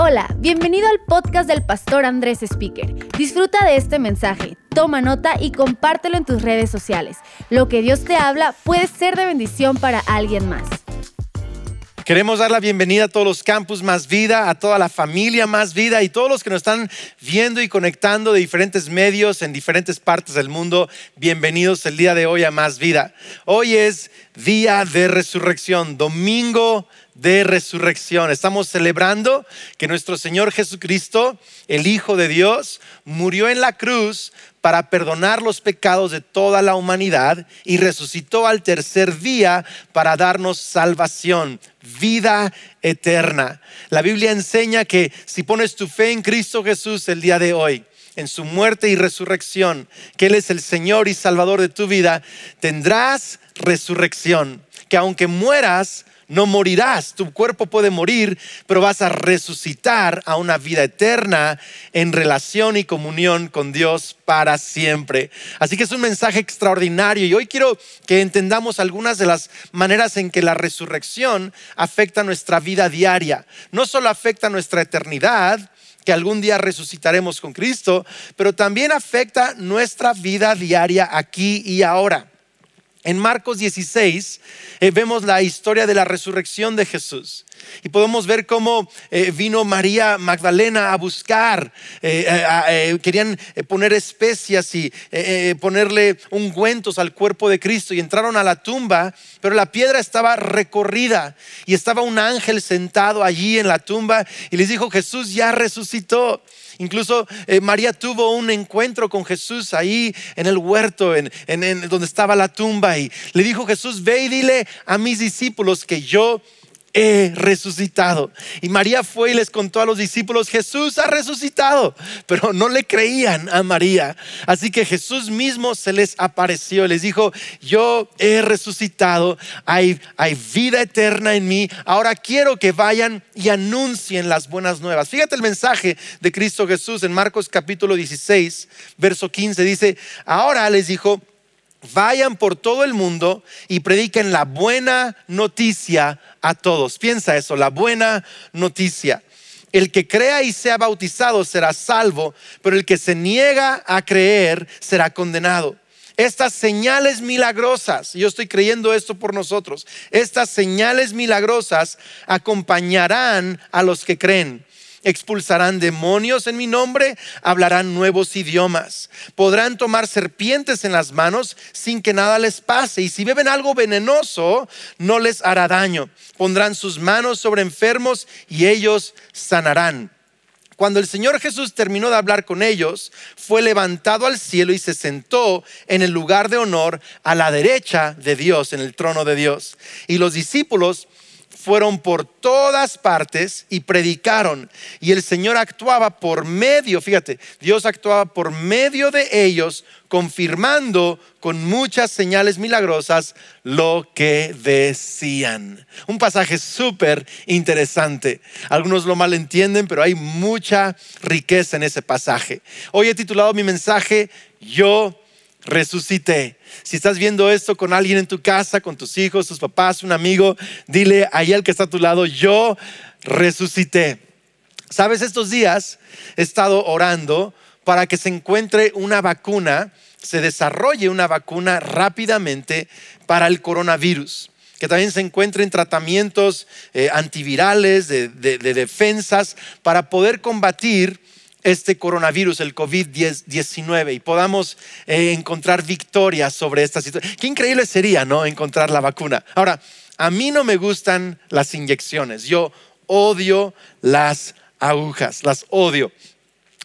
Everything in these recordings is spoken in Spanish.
Hola, bienvenido al podcast del pastor Andrés Speaker. Disfruta de este mensaje, toma nota y compártelo en tus redes sociales. Lo que Dios te habla puede ser de bendición para alguien más. Queremos dar la bienvenida a todos los campus Más Vida, a toda la familia Más Vida y todos los que nos están viendo y conectando de diferentes medios en diferentes partes del mundo. Bienvenidos el día de hoy a Más Vida. Hoy es día de resurrección, domingo de resurrección. Estamos celebrando que nuestro Señor Jesucristo, el Hijo de Dios, murió en la cruz para perdonar los pecados de toda la humanidad y resucitó al tercer día para darnos salvación, vida eterna. La Biblia enseña que si pones tu fe en Cristo Jesús el día de hoy, en su muerte y resurrección, que Él es el Señor y Salvador de tu vida, tendrás resurrección, que aunque mueras, no morirás, tu cuerpo puede morir, pero vas a resucitar a una vida eterna en relación y comunión con Dios para siempre. Así que es un mensaje extraordinario y hoy quiero que entendamos algunas de las maneras en que la resurrección afecta nuestra vida diaria. No solo afecta nuestra eternidad, que algún día resucitaremos con Cristo, pero también afecta nuestra vida diaria aquí y ahora. En Marcos 16 eh, vemos la historia de la resurrección de Jesús y podemos ver cómo eh, vino María Magdalena a buscar, eh, querían poner especias y ponerle ungüentos al cuerpo de Cristo y entraron a la tumba, pero la piedra estaba recorrida y estaba un ángel sentado allí en la tumba y les dijo, Jesús ya resucitó. Incluso María tuvo un encuentro con Jesús ahí en el huerto, en, donde estaba la tumba. Le dijo Jesús, ve y dile a mis discípulos que yo he resucitado. Y María fue y les contó a los discípulos, Jesús ha resucitado, pero no le creían a María. Así que Jesús mismo se les apareció y les dijo, yo he resucitado, hay, hay vida eterna en mí, ahora quiero que vayan y anuncien las buenas nuevas. Fíjate el mensaje de Cristo Jesús en Marcos capítulo 16, verso 15, dice, ahora les dijo, vayan por todo el mundo y prediquen la buena noticia a todos. Piensa eso, la buena noticia. El que crea y sea bautizado será salvo, pero el que se niega a creer será condenado. Estas señales milagrosas, yo estoy creyendo esto por nosotros, estas señales milagrosas acompañarán a los que creen expulsarán demonios en mi nombre, hablarán nuevos idiomas, podrán tomar serpientes en las manos sin que nada les pase, y si beben algo venenoso, no les hará daño. Pondrán sus manos sobre enfermos y ellos sanarán. Cuando el Señor Jesús terminó de hablar con ellos, fue levantado al cielo y se sentó en el lugar de honor a la derecha de Dios, en el trono de Dios. Y los discípulos fueron por todas partes y predicaron. Y el Señor actuaba por medio, fíjate, Dios actuaba por medio de ellos, confirmando con muchas señales milagrosas lo que decían. Un pasaje súper interesante. Algunos lo malentienden, pero hay mucha riqueza en ese pasaje. Hoy he titulado mi mensaje, Yo resucité. Si estás viendo esto con alguien en tu casa, con tus hijos, tus papás, un amigo, dile ahí al que está a tu lado, yo resucité. Sabes, estos días he estado orando para que se encuentre una vacuna, se desarrolle una vacuna rápidamente para el coronavirus que también se encuentren tratamientos eh, antivirales, de, defensas, para poder combatir este coronavirus, el COVID-19, y podamos eh, encontrar victoria sobre esta situación. Qué increíble sería, ¿no? Encontrar la vacuna. Ahora, a mí no me gustan las inyecciones. Yo odio las agujas, las odio.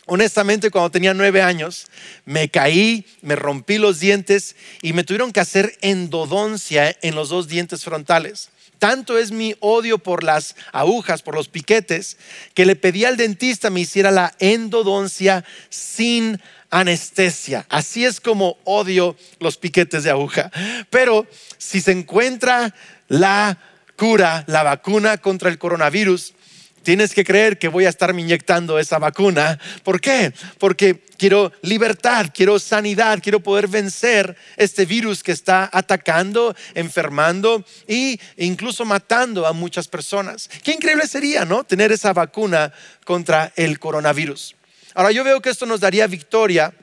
Honestamente, cuando tenía nueve años, me caí, me rompí los dientes y me tuvieron que hacer endodoncia en los dos dientes frontales. Tanto es mi odio por las agujas, por los piquetes, que le pedí al dentista me hiciera la endodoncia sin anestesia. Así es como odio los piquetes de aguja. Pero si se encuentra la cura, la vacuna contra el coronavirus, tienes que creer que voy a estar inyectando esa vacuna. ¿Por qué? Porque quiero libertad, quiero sanidad, quiero poder vencer este virus que está atacando, enfermando e incluso matando a muchas personas. Qué increíble sería, ¿no? Tener esa vacuna contra el coronavirus. Ahora yo veo que esto nos daría victoria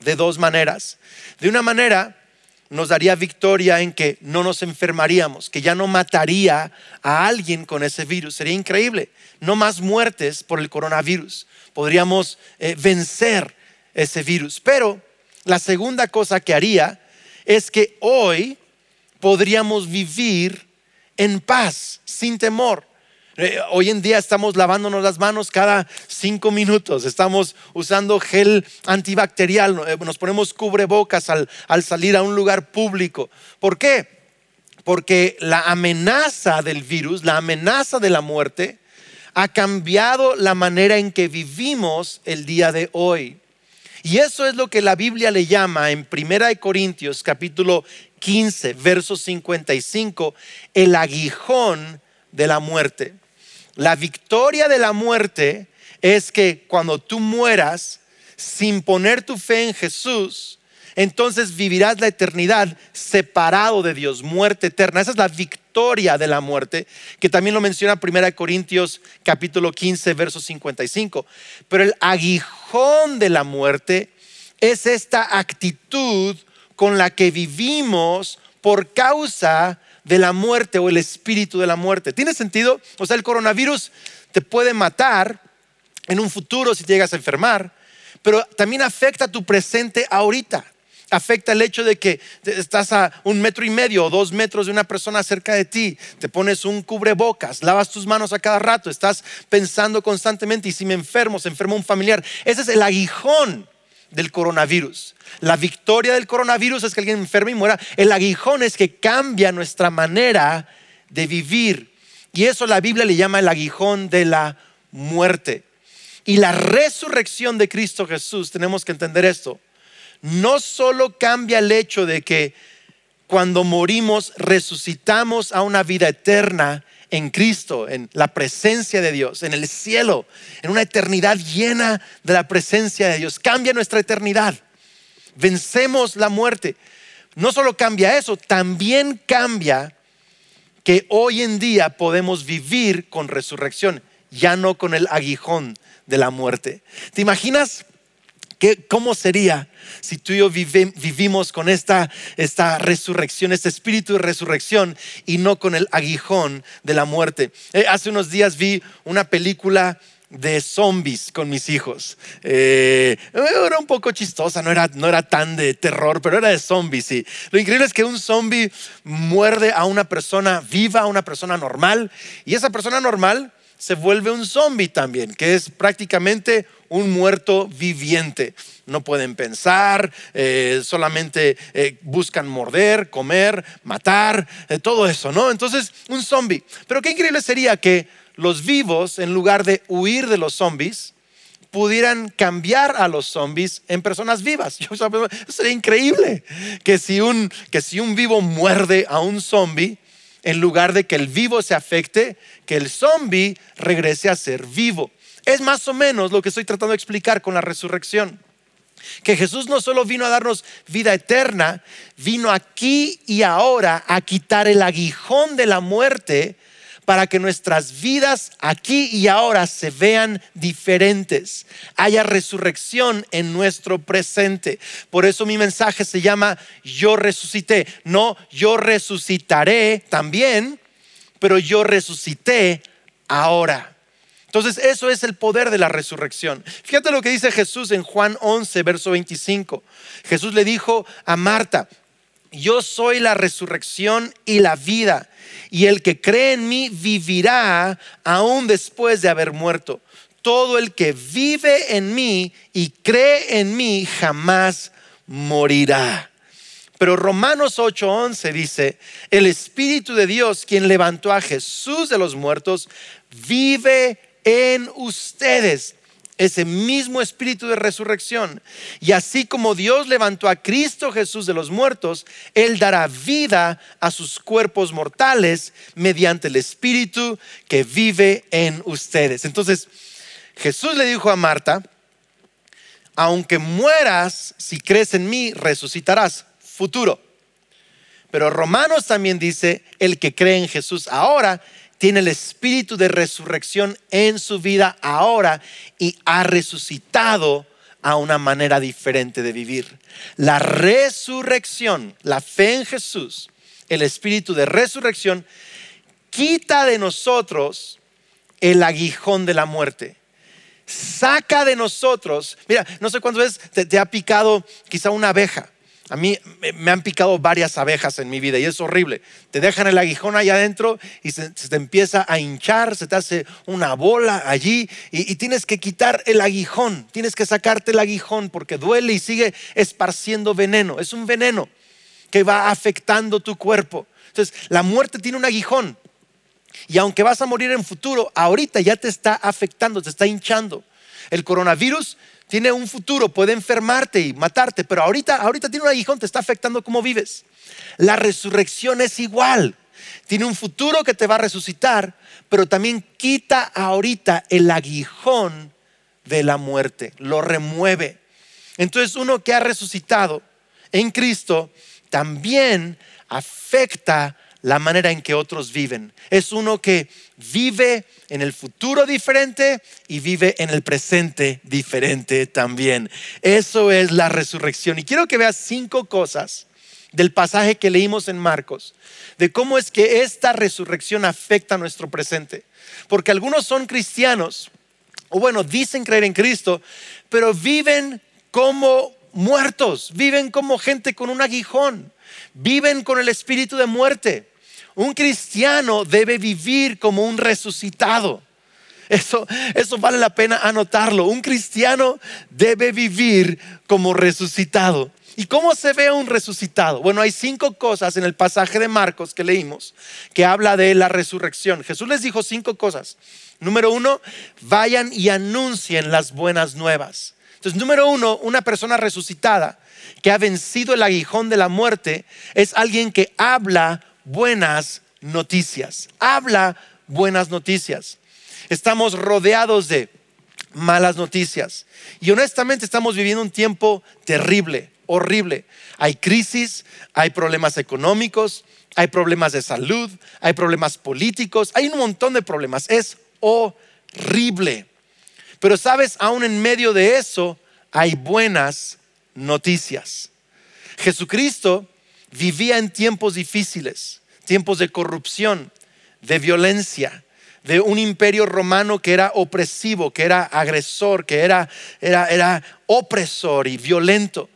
de dos maneras. De una manera, nos daría victoria en que no nos enfermaríamos, que ya no mataría a alguien con ese virus. Sería increíble. No más muertes por el coronavirus. Podríamos eh, vencer ese virus. Pero la segunda cosa que haría es que hoy podríamos vivir en paz, sin temor. Eh, hoy en día estamos lavándonos las manos cada cinco minutos, estamos usando gel antibacterial, eh, nos ponemos cubrebocas al, al salir a un lugar público. ¿Por qué? Porque la amenaza del virus, la amenaza de la muerte, ha cambiado la manera en que vivimos el día de hoy. Y eso es lo que la Biblia le llama en Primera de Corintios capítulo 15, verso 55, el aguijón de la muerte. La victoria de la muerte es que cuando tú mueras sin poner tu fe en Jesús, entonces vivirás la eternidad separado de Dios, muerte eterna. Esa es la victoria de la muerte, que también lo menciona 1 Corintios capítulo 15, verso 55. Pero el aguijón de la muerte es esta actitud con la que vivimos por causa de la muerte o el espíritu de la muerte. ¿Tiene sentido? O sea, el coronavirus te puede matar en un futuro si te llegas a enfermar, pero también afecta tu presente ahorita. Afecta el hecho de que estás a un metro y medio o dos metros de una persona cerca de ti, te pones un cubrebocas, lavas tus manos a cada rato, estás pensando constantemente y si me enfermo, se enferma un familiar. Ese es el aguijón del coronavirus. La victoria del coronavirus es que alguien enferme y muera. El aguijón es que cambia nuestra manera de vivir. Y eso la Biblia le llama el aguijón de la muerte. Y la resurrección de Cristo Jesús, tenemos que entender esto, no solo cambia el hecho de que cuando morimos resucitamos a una vida eterna en Cristo, en la presencia de Dios, en el cielo, en una eternidad llena de la presencia de Dios. Cambia nuestra eternidad. Vencemos la muerte. No solo cambia eso, también cambia que hoy en día podemos vivir con resurrección, ya no con el aguijón de la muerte. ¿Te imaginas ¿Cómo sería si tú y yo vivimos con esta, resurrección, este espíritu de resurrección y no con el aguijón de la muerte? Eh, hace unos días vi una película de zombies con mis hijos. Eh, era un poco chistosa, no era, tan de terror, pero era de zombies. Y lo increíble es que un zombie muerde a una persona viva, a una persona normal, y esa persona normal se vuelve un zombie también, que es prácticamente un muerto viviente. No pueden pensar, eh, solamente eh, buscan morder, comer, matar, eh, todo eso, ¿no? Entonces, un zombie. Pero qué increíble sería que los vivos, en lugar de huir de los zombies, pudieran cambiar a los zombies en personas vivas. Eso sería increíble que si un, que si un vivo muerde a un zombie, en lugar de que el vivo se afecte, que el zombie regrese a ser vivo. Es más o menos lo que estoy tratando de explicar con la resurrección. Que Jesús no solo vino a darnos vida eterna, vino aquí y ahora a quitar el aguijón de la muerte para que nuestras vidas aquí y ahora se vean diferentes, haya resurrección en nuestro presente. Por eso mi mensaje se llama yo resucité, no yo resucitaré también, pero yo resucité ahora. Entonces, eso es el poder de la resurrección. Fíjate lo que dice Jesús en Juan 11, verso 25. Jesús le dijo a Marta, yo soy la resurrección y la vida, y el que cree en mí vivirá aún después de haber muerto. Todo el que vive en mí y cree en mí jamás morirá. Pero Romanos 8:11 dice, el Espíritu de Dios, quien levantó a Jesús de los muertos, vive en ustedes. Ese mismo espíritu de resurrección. Y así como Dios levantó a Cristo Jesús de los muertos, Él dará vida a sus cuerpos mortales mediante el espíritu que vive en ustedes. Entonces, Jesús le dijo a Marta, aunque mueras, si crees en mí, resucitarás. Futuro. Pero Romanos también dice, el que cree en Jesús ahora tiene el espíritu de resurrección en su vida ahora y ha resucitado a una manera diferente de vivir. La resurrección, la fe en Jesús, el espíritu de resurrección, quita de nosotros el aguijón de la muerte. Saca de nosotros, mira, no sé cuántas veces te, te ha picado quizá una abeja a mí me han picado varias abejas en mi vida y es horrible. Te dejan el aguijón ahí adentro y se, te empieza a hinchar, se te hace una bola allí y, y, tienes que quitar el aguijón, tienes que sacarte el aguijón porque duele y sigue esparciendo veneno. Es un veneno que va afectando tu cuerpo. Entonces, la muerte tiene un aguijón y aunque vas a morir en futuro, ahorita ya te está afectando, te está hinchando. El coronavirus tiene un futuro, puede enfermarte y matarte, pero ahorita, ahorita tiene un aguijón, te está afectando cómo vives. La resurrección es igual. Tiene un futuro que te va a resucitar, pero también quita ahorita el aguijón de la muerte, lo remueve. Entonces uno que ha resucitado en Cristo también afecta la manera en que otros viven. Es uno que vive en el futuro diferente y vive en el presente diferente también. Eso es la resurrección. Y quiero que veas cinco cosas del pasaje que leímos en Marcos, de cómo es que esta resurrección afecta a nuestro presente. Porque algunos son cristianos, o bueno, dicen creer en Cristo, pero viven como muertos, viven como gente con un aguijón, viven con el espíritu de muerte. Un cristiano debe vivir como un resucitado. Eso, eso vale la pena anotarlo. Un cristiano debe vivir como resucitado. ¿Y cómo se ve un resucitado? Bueno, hay cinco cosas en el pasaje de Marcos que leímos que habla de la resurrección. Jesús les dijo cinco cosas. Número uno, vayan y anuncien las buenas nuevas. Entonces, número uno, una persona resucitada que ha vencido el aguijón de la muerte es alguien que habla buenas noticias. Habla buenas noticias. Estamos rodeados de malas noticias. Y honestamente estamos viviendo un tiempo terrible, horrible. Hay crisis, hay problemas económicos, hay problemas de salud, hay problemas políticos, hay un montón de problemas. Es horrible. Pero sabes, aún en medio de eso hay buenas noticias. Jesucristo vivía en tiempos difíciles, tiempos de corrupción, de violencia, de un imperio romano que era opresivo, que era agresor, que era, era, era opresor y violento.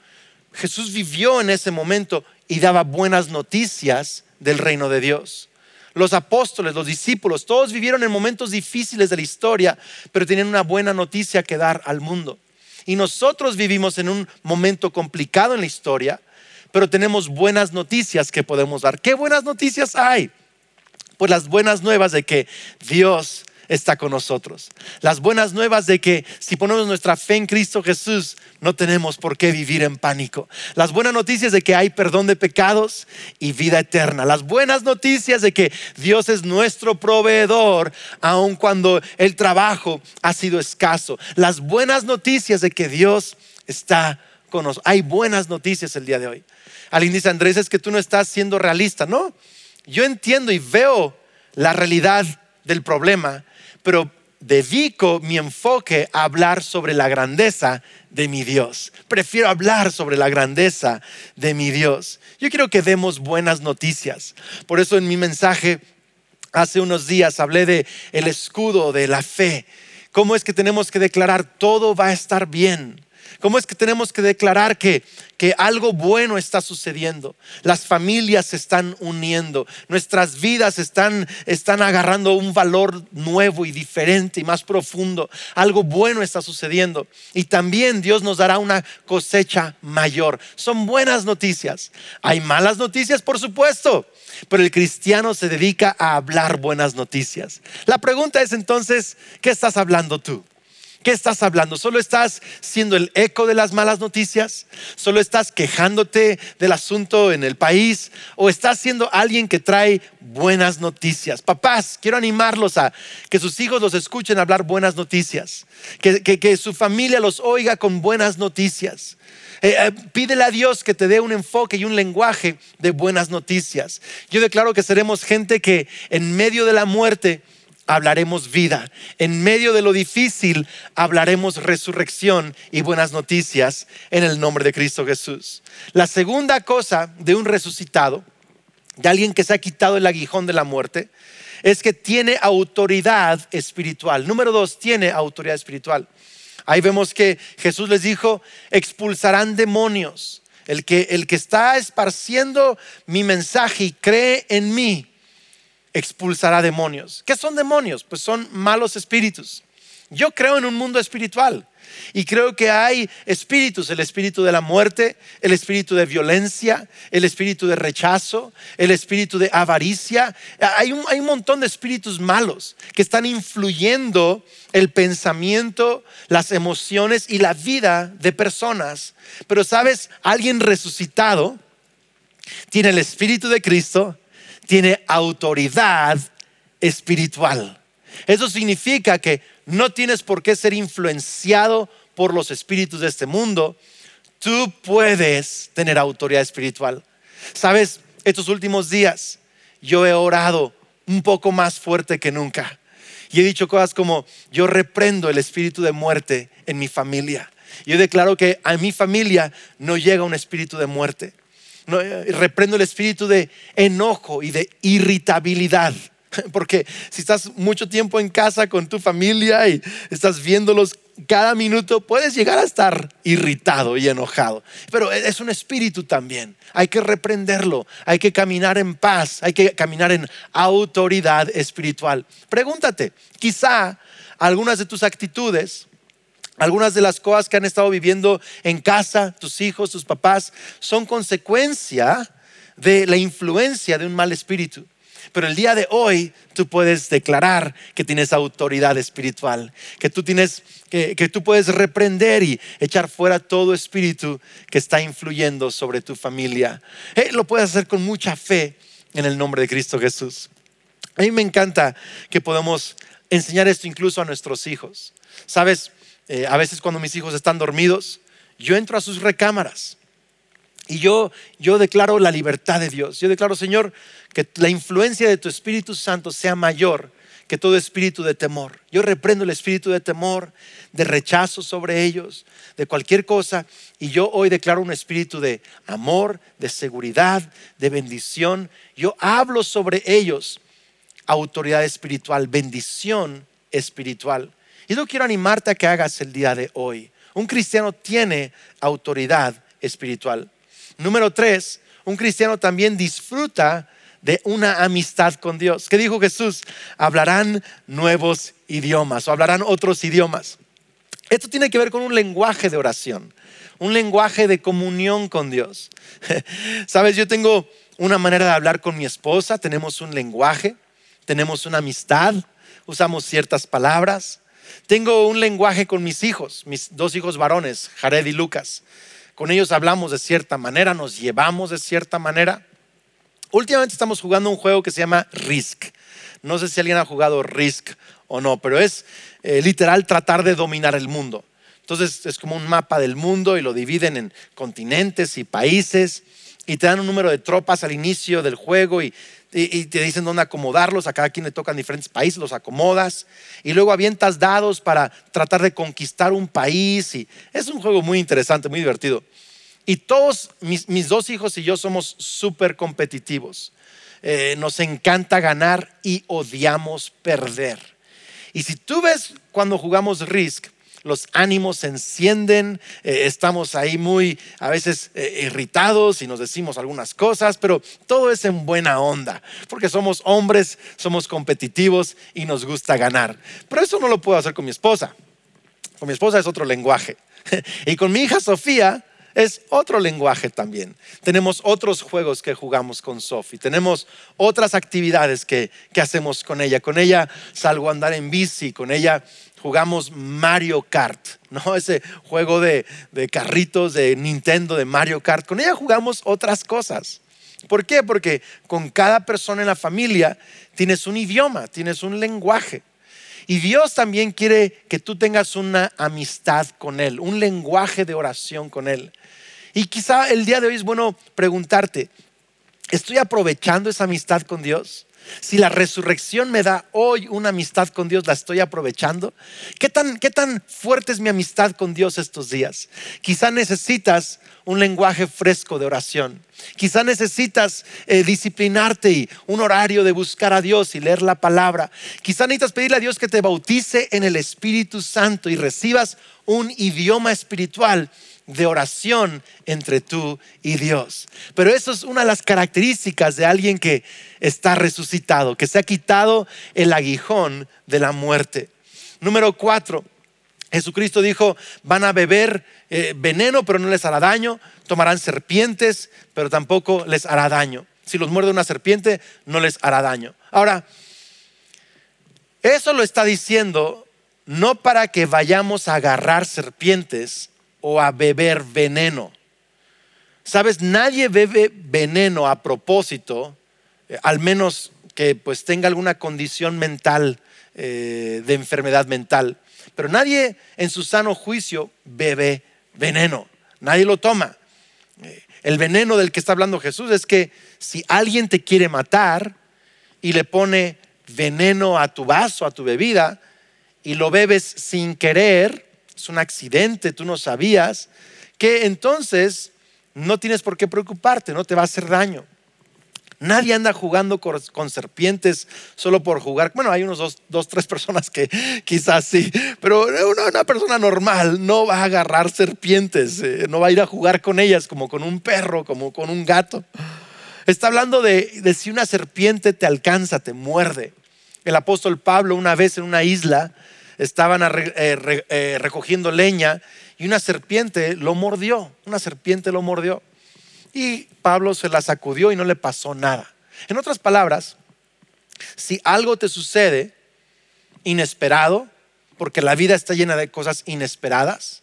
Jesús vivió en ese momento y daba buenas noticias del reino de Dios. Los apóstoles, los discípulos, todos vivieron en momentos difíciles de la historia, pero tenían una buena noticia que dar al mundo. Y nosotros vivimos en un momento complicado en la historia, pero tenemos buenas noticias que podemos dar. ¿Qué buenas noticias hay? Pues las buenas nuevas de que Dios está con nosotros. Las buenas nuevas de que si ponemos nuestra fe en Cristo Jesús, no tenemos por qué vivir en pánico. Las buenas noticias de que hay perdón de pecados y vida eterna. Las buenas noticias de que Dios es nuestro proveedor, aun cuando el trabajo ha sido escaso. Las buenas noticias de que Dios está con nosotros. Hay buenas noticias el día de hoy. Alguien dice, Andrés, es que tú no estás siendo realista. No, yo entiendo y veo la realidad del problema, pero dedico mi enfoque a hablar sobre la grandeza de mi Dios. Prefiero hablar sobre la grandeza de mi Dios. Yo quiero que demos buenas noticias. Por eso en mi mensaje hace unos días hablé de el escudo de la fe. ¿Cómo es que tenemos que declarar todo va a estar bien? ¿Cómo es que tenemos que declarar que, que algo bueno está sucediendo? Las familias se están uniendo, nuestras vidas están, están agarrando un valor nuevo y diferente y más profundo. Algo bueno está sucediendo. Y también Dios nos dará una cosecha mayor. Son buenas noticias. Hay malas noticias, por supuesto. Pero el cristiano se dedica a hablar buenas noticias. La pregunta es entonces, ¿qué estás hablando tú? ¿Qué estás hablando? ¿Solo estás siendo el eco de las malas noticias? ¿Solo estás quejándote del asunto en el país? ¿O estás siendo alguien que trae buenas noticias? Papás, quiero animarlos a que sus hijos los escuchen hablar buenas noticias, que, su familia los oiga con buenas noticias. Eh, eh, pídele a Dios que te dé un enfoque y un lenguaje de buenas noticias. Yo declaro que seremos gente que en medio de la muerte hablaremos vida. En medio de lo difícil hablaremos resurrección y buenas noticias en el nombre de Cristo Jesús. La segunda cosa de un resucitado, de alguien que se ha quitado el aguijón de la muerte, es que tiene autoridad espiritual. Número dos, tiene autoridad espiritual. Ahí vemos que Jesús les dijo, expulsarán demonios. El que, el que está esparciendo mi mensaje y cree en mí, expulsará demonios. ¿Qué son demonios? Pues son malos espíritus. Yo creo en un mundo espiritual y creo que hay espíritus, el espíritu de la muerte, el espíritu de violencia, el espíritu de rechazo, el espíritu de avaricia. Hay un, hay un montón de espíritus malos que están influyendo el pensamiento, las emociones y la vida de personas. Pero sabes, alguien resucitado tiene el espíritu de Cristo tiene autoridad espiritual. Eso significa que no tienes por qué ser influenciado por los espíritus de este mundo. Tú puedes tener autoridad espiritual. Sabes, estos últimos días yo he orado un poco más fuerte que nunca. Y he dicho cosas como, yo reprendo el espíritu de muerte en mi familia. Yo declaro que a mi familia no llega un espíritu de muerte. Eh, reprendo el espíritu de enojo y de irritabilidad. Porque si estás mucho tiempo en casa con tu familia y estás viéndolos cada minuto, puedes llegar a estar irritado y enojado. Pero es un espíritu también. Hay que reprenderlo, hay que caminar en paz, hay que caminar en autoridad espiritual. Pregúntate, quizá algunas de tus actitudes algunas de las cosas que han estado viviendo en casa, tus hijos, tus papás, son consecuencia de la influencia de un mal espíritu. Pero el día de hoy tú puedes declarar que tienes autoridad espiritual, que tú tienes, que, tú puedes reprender y echar fuera todo espíritu que está influyendo sobre tu familia. Eh, lo puedes hacer con mucha fe en el nombre de Cristo Jesús. A mí me encanta que podamos enseñar esto incluso a nuestros hijos. Sabes, eh, a veces cuando mis hijos están dormidos, yo entro a sus recámaras y yo, yo declaro la libertad de Dios. Yo declaro, Señor, que la influencia de tu Espíritu Santo sea mayor que todo espíritu de temor. Yo reprendo el espíritu de temor, de rechazo sobre ellos, de cualquier cosa. Y yo hoy declaro un espíritu de amor, de seguridad, de bendición. Yo hablo sobre ellos autoridad espiritual, bendición espiritual. Y yo quiero animarte a que hagas el día de hoy. Un cristiano tiene autoridad espiritual. Número tres, un cristiano también disfruta de una amistad con Dios. ¿Qué dijo Jesús? Hablarán nuevos idiomas o hablarán otros idiomas. Esto tiene que ver con un lenguaje de oración, un lenguaje de comunión con Dios. Sabes, yo tengo una manera de hablar con mi esposa, tenemos un lenguaje, tenemos una amistad, usamos ciertas palabras. Tengo un lenguaje con mis hijos, mis dos hijos varones, Jared y Lucas. Con ellos hablamos de cierta manera, nos llevamos de cierta manera. Últimamente estamos jugando un juego que se llama Risk. No sé si alguien ha jugado Risk o no, pero es eh, literal tratar de dominar el mundo. Entonces es como un mapa del mundo y lo dividen en continentes y países y te dan un número de tropas al inicio del juego y y, te dicen dónde acomodarlos, a cada quien le tocan diferentes países, los acomodas y luego avientas dados para tratar de conquistar un país y es un juego muy interesante, muy divertido. Y todos mis, dos hijos y yo somos súper competitivos. Eh, nos encanta ganar y odiamos perder. Y si tú ves cuando jugamos Risk, los ánimos se encienden, eh, estamos ahí muy a veces eh, irritados y nos decimos algunas cosas, pero todo es en buena onda, porque somos hombres, somos competitivos y nos gusta ganar. Pero eso no lo puedo hacer con mi esposa. Con mi esposa es otro lenguaje. y con mi hija Sofía, es otro lenguaje también. Tenemos otros juegos que jugamos con Sophie, tenemos otras actividades que, que hacemos con ella. Con ella salgo a andar en bici, con ella jugamos Mario Kart, ¿no? Ese juego de, de, carritos de Nintendo, de Mario Kart. Con ella jugamos otras cosas. ¿Por qué? Porque con cada persona en la familia tienes un idioma, tienes un lenguaje. Y Dios también quiere que tú tengas una amistad con Él, un lenguaje de oración con Él. Y quizá el día de hoy es bueno preguntarte, ¿estoy aprovechando esa amistad con Dios? Si la resurrección me da hoy una amistad con Dios, ¿la estoy aprovechando? ¿Qué tan, qué tan fuerte es mi amistad con Dios estos días? Quizá necesitas un lenguaje fresco de oración. Quizá necesitas eh, disciplinarte y un horario de buscar a Dios y leer la palabra. Quizá necesitas pedirle a Dios que te bautice en el Espíritu Santo y recibas un idioma espiritual de oración entre tú y Dios. Pero eso es una de las características de alguien que está resucitado, que se ha quitado el aguijón de la muerte. Número cuatro, Jesucristo dijo, van a beber eh, veneno, pero no les hará daño, tomarán serpientes, pero tampoco les hará daño. Si los muerde una serpiente, no les hará daño. Ahora, eso lo está diciendo no para que vayamos a agarrar serpientes o a beber veneno. Sabes, nadie bebe veneno a propósito, eh, al menos que pues tenga alguna condición mental, eh, de enfermedad mental. Pero nadie en su sano juicio bebe veneno, nadie lo toma. El veneno del que está hablando Jesús es que si alguien te quiere matar y le pone veneno a tu vaso, a tu bebida, y lo bebes sin querer, es un accidente, tú no sabías, que entonces no tienes por qué preocuparte, no te va a hacer daño. Nadie anda jugando con serpientes solo por jugar. Bueno, hay unos dos, tres personas que quizás sí, pero una, persona normal no va a agarrar serpientes, eh, no va a ir a jugar con ellas como con un perro, como con un gato. Está hablando de, si una serpiente te alcanza, te muerde. El apóstol Pablo una vez en una isla estaban eh, eh, recogiendo leña y una serpiente lo mordió, una serpiente lo mordió. Y Pablo se la sacudió y no le pasó nada. En otras palabras, si algo te sucede inesperado, porque la vida está llena de cosas inesperadas,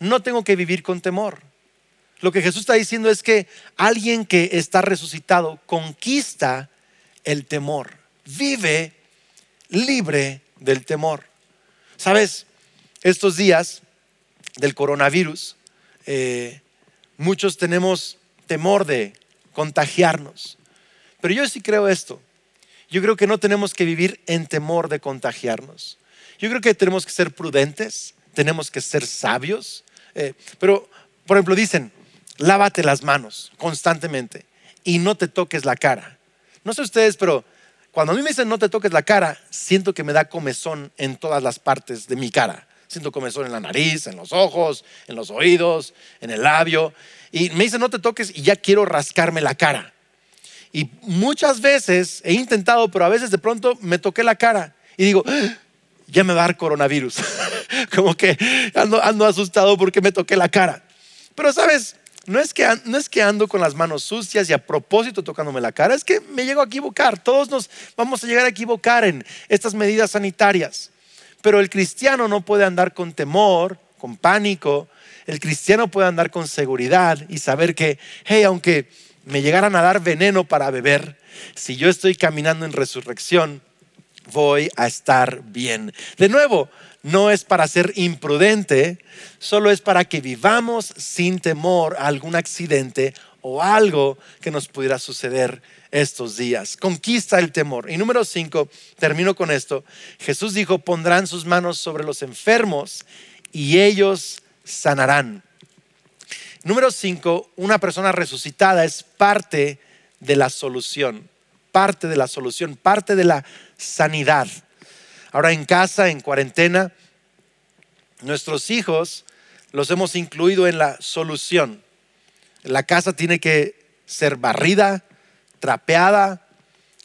no tengo que vivir con temor. Lo que Jesús está diciendo es que alguien que está resucitado conquista el temor, vive libre del temor. Sabes, estos días del coronavirus, eh, muchos tenemos temor de contagiarnos. Pero yo sí creo esto. Yo creo que no tenemos que vivir en temor de contagiarnos. Yo creo que tenemos que ser prudentes, tenemos que ser sabios. Eh, pero, por ejemplo, dicen, lávate las manos constantemente y no te toques la cara. No sé ustedes, pero cuando a mí me dicen no te toques la cara, siento que me da comezón en todas las partes de mi cara. Siento comezón en la nariz, en los ojos, en los oídos, en el labio y me dice no te toques y ya quiero rascarme la cara. Y muchas veces he intentado, pero a veces de pronto me toqué la cara y digo, ah, ya me va a dar coronavirus. Como que ando, ando, asustado porque me toqué la cara. Pero sabes, no es, que, no es que ando con las manos sucias y a propósito tocándome la cara, es que me llego a equivocar. Todos nos vamos a llegar a equivocar en estas medidas sanitarias. Pero el cristiano no puede andar con temor, con pánico, el cristiano puede andar con seguridad y saber que, hey, aunque me llegaran a dar veneno para beber, si yo estoy caminando en resurrección, voy a estar bien. De nuevo, no es para ser imprudente, solo es para que vivamos sin temor a algún accidente o algo que nos pudiera suceder estos días. Conquista el temor. Y número cinco, termino con esto. Jesús dijo, pondrán sus manos sobre los enfermos y ellos sanarán. Número cinco, una persona resucitada es parte de la solución, parte de la solución, parte de la sanidad. Ahora en casa, en cuarentena, nuestros hijos los hemos incluido en la solución. La casa tiene que ser barrida, trapeada,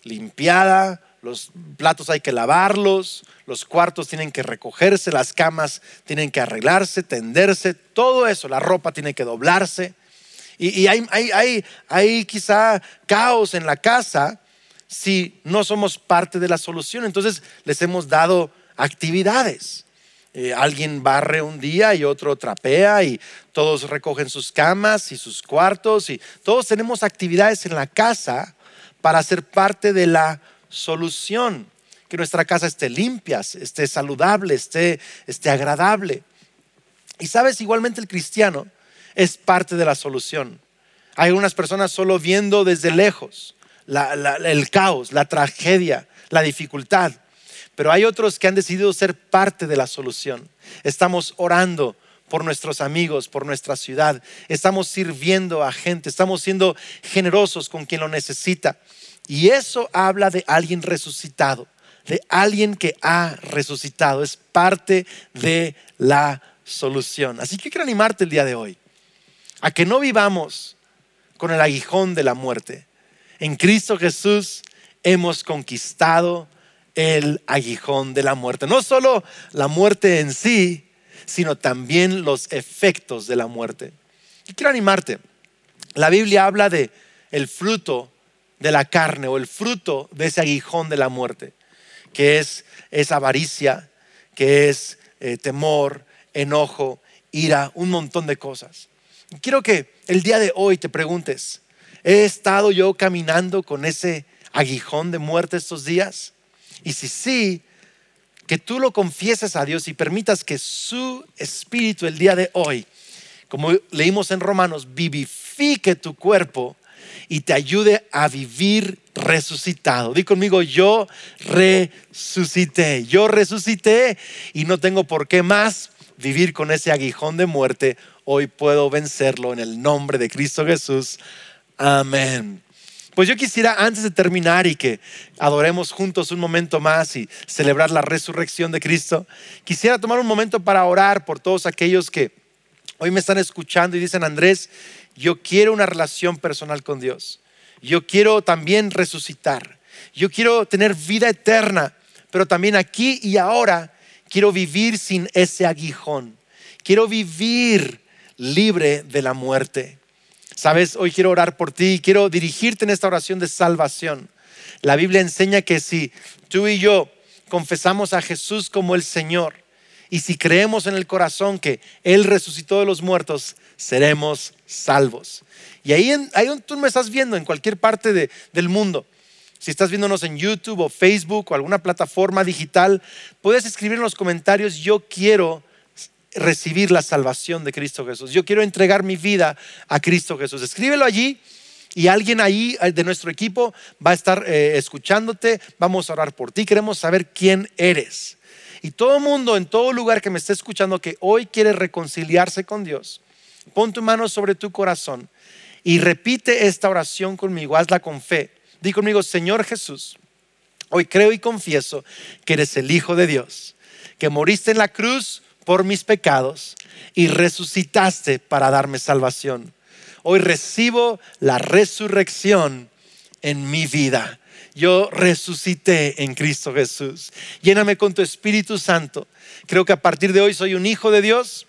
limpiada, los platos hay que lavarlos, los cuartos tienen que recogerse, las camas tienen que arreglarse, tenderse, todo eso, la ropa tiene que doblarse. Y, hay, hay, hay quizá caos en la casa si no somos parte de la solución. Entonces les hemos dado actividades. Eh, alguien barre un día y otro trapea y todos recogen sus camas y sus cuartos y todos tenemos actividades en la casa para ser parte de la solución. Que nuestra casa esté limpia, esté saludable, esté, esté agradable. Y sabes, igualmente el cristiano es parte de la solución. Hay algunas personas solo viendo desde lejos el caos, la tragedia, la dificultad. Pero hay otros que han decidido ser parte de la solución. Estamos orando por nuestros amigos, por nuestra ciudad. Estamos sirviendo a gente, estamos siendo generosos con quien lo necesita. Y eso habla de alguien resucitado, de alguien que ha resucitado. Es parte de la solución. Así que quiero animarte el día de hoy a que no vivamos con el aguijón de la muerte. En Cristo Jesús hemos conquistado el aguijón de la muerte. No solo la muerte en sí, sino también los efectos de la muerte. Y quiero animarte. La Biblia habla de el fruto de la carne o el fruto de ese aguijón de la muerte, que es, esa avaricia, que es eh, temor, enojo, ira, un montón de cosas. quiero que el día de hoy te preguntes, ¿he estado yo caminando con ese aguijón de muerte estos días? Y si sí, que tú lo confieses a Dios y permitas que su espíritu el día de hoy, como leímos en Romanos, vivifique tu cuerpo y te ayude a vivir resucitado. Di conmigo, yo resucité, yo resucité y no tengo por qué más vivir con ese aguijón de muerte. Hoy puedo vencerlo en el nombre de Cristo Jesús. Amén. Pues yo quisiera, antes de terminar y que adoremos juntos un momento más y celebrar la resurrección de Cristo, quisiera tomar un momento para orar por todos aquellos que hoy me están escuchando y dicen, Andrés, yo quiero una relación personal con Dios. Yo quiero también resucitar. Yo quiero tener vida eterna, pero también aquí y ahora quiero vivir sin ese aguijón. Quiero vivir libre de la muerte. Sabes, hoy quiero orar por ti y quiero dirigirte en esta oración de salvación. La Biblia enseña que si tú y yo confesamos a Jesús como el Señor y si creemos en el corazón que Él resucitó de los muertos, seremos salvos. Y ahí, ahí tú me estás viendo, en cualquier parte del mundo, si estás viéndonos en YouTube o Facebook o alguna plataforma digital, puedes escribir en los comentarios, yo quiero recibir la salvación de Cristo Jesús. Yo quiero entregar mi vida a Cristo Jesús. Escríbelo allí y alguien ahí eh, de nuestro equipo va a estar eh, escuchándote. Vamos a orar por ti. Queremos saber quién eres. Y todo mundo en todo lugar que me esté escuchando que hoy quiere reconciliarse con Dios, pon tu mano sobre tu corazón y repite esta oración conmigo. Hazla con fe. Di conmigo, Señor Jesús, hoy creo y confieso que eres el Hijo de Dios, que moriste en la cruz por mis pecados y resucitaste para darme salvación. Hoy recibo la resurrección en mi vida. Yo resucité en Cristo Jesús. Lléname con tu Espíritu Santo. Creo que a partir de hoy soy un hijo de Dios,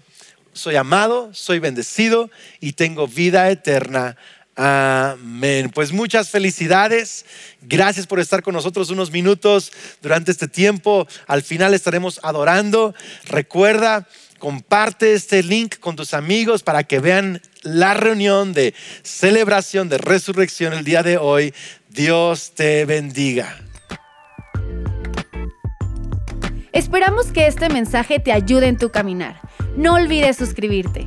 soy amado, soy bendecido y tengo vida eterna. Amén. Pues muchas felicidades. Gracias por estar con nosotros unos minutos durante este tiempo. Al final estaremos adorando. Recuerda, comparte este link con tus amigos para que vean la reunión de celebración de resurrección el día de hoy. Dios te bendiga. Esperamos que este mensaje te ayude en tu caminar. No olvides suscribirte.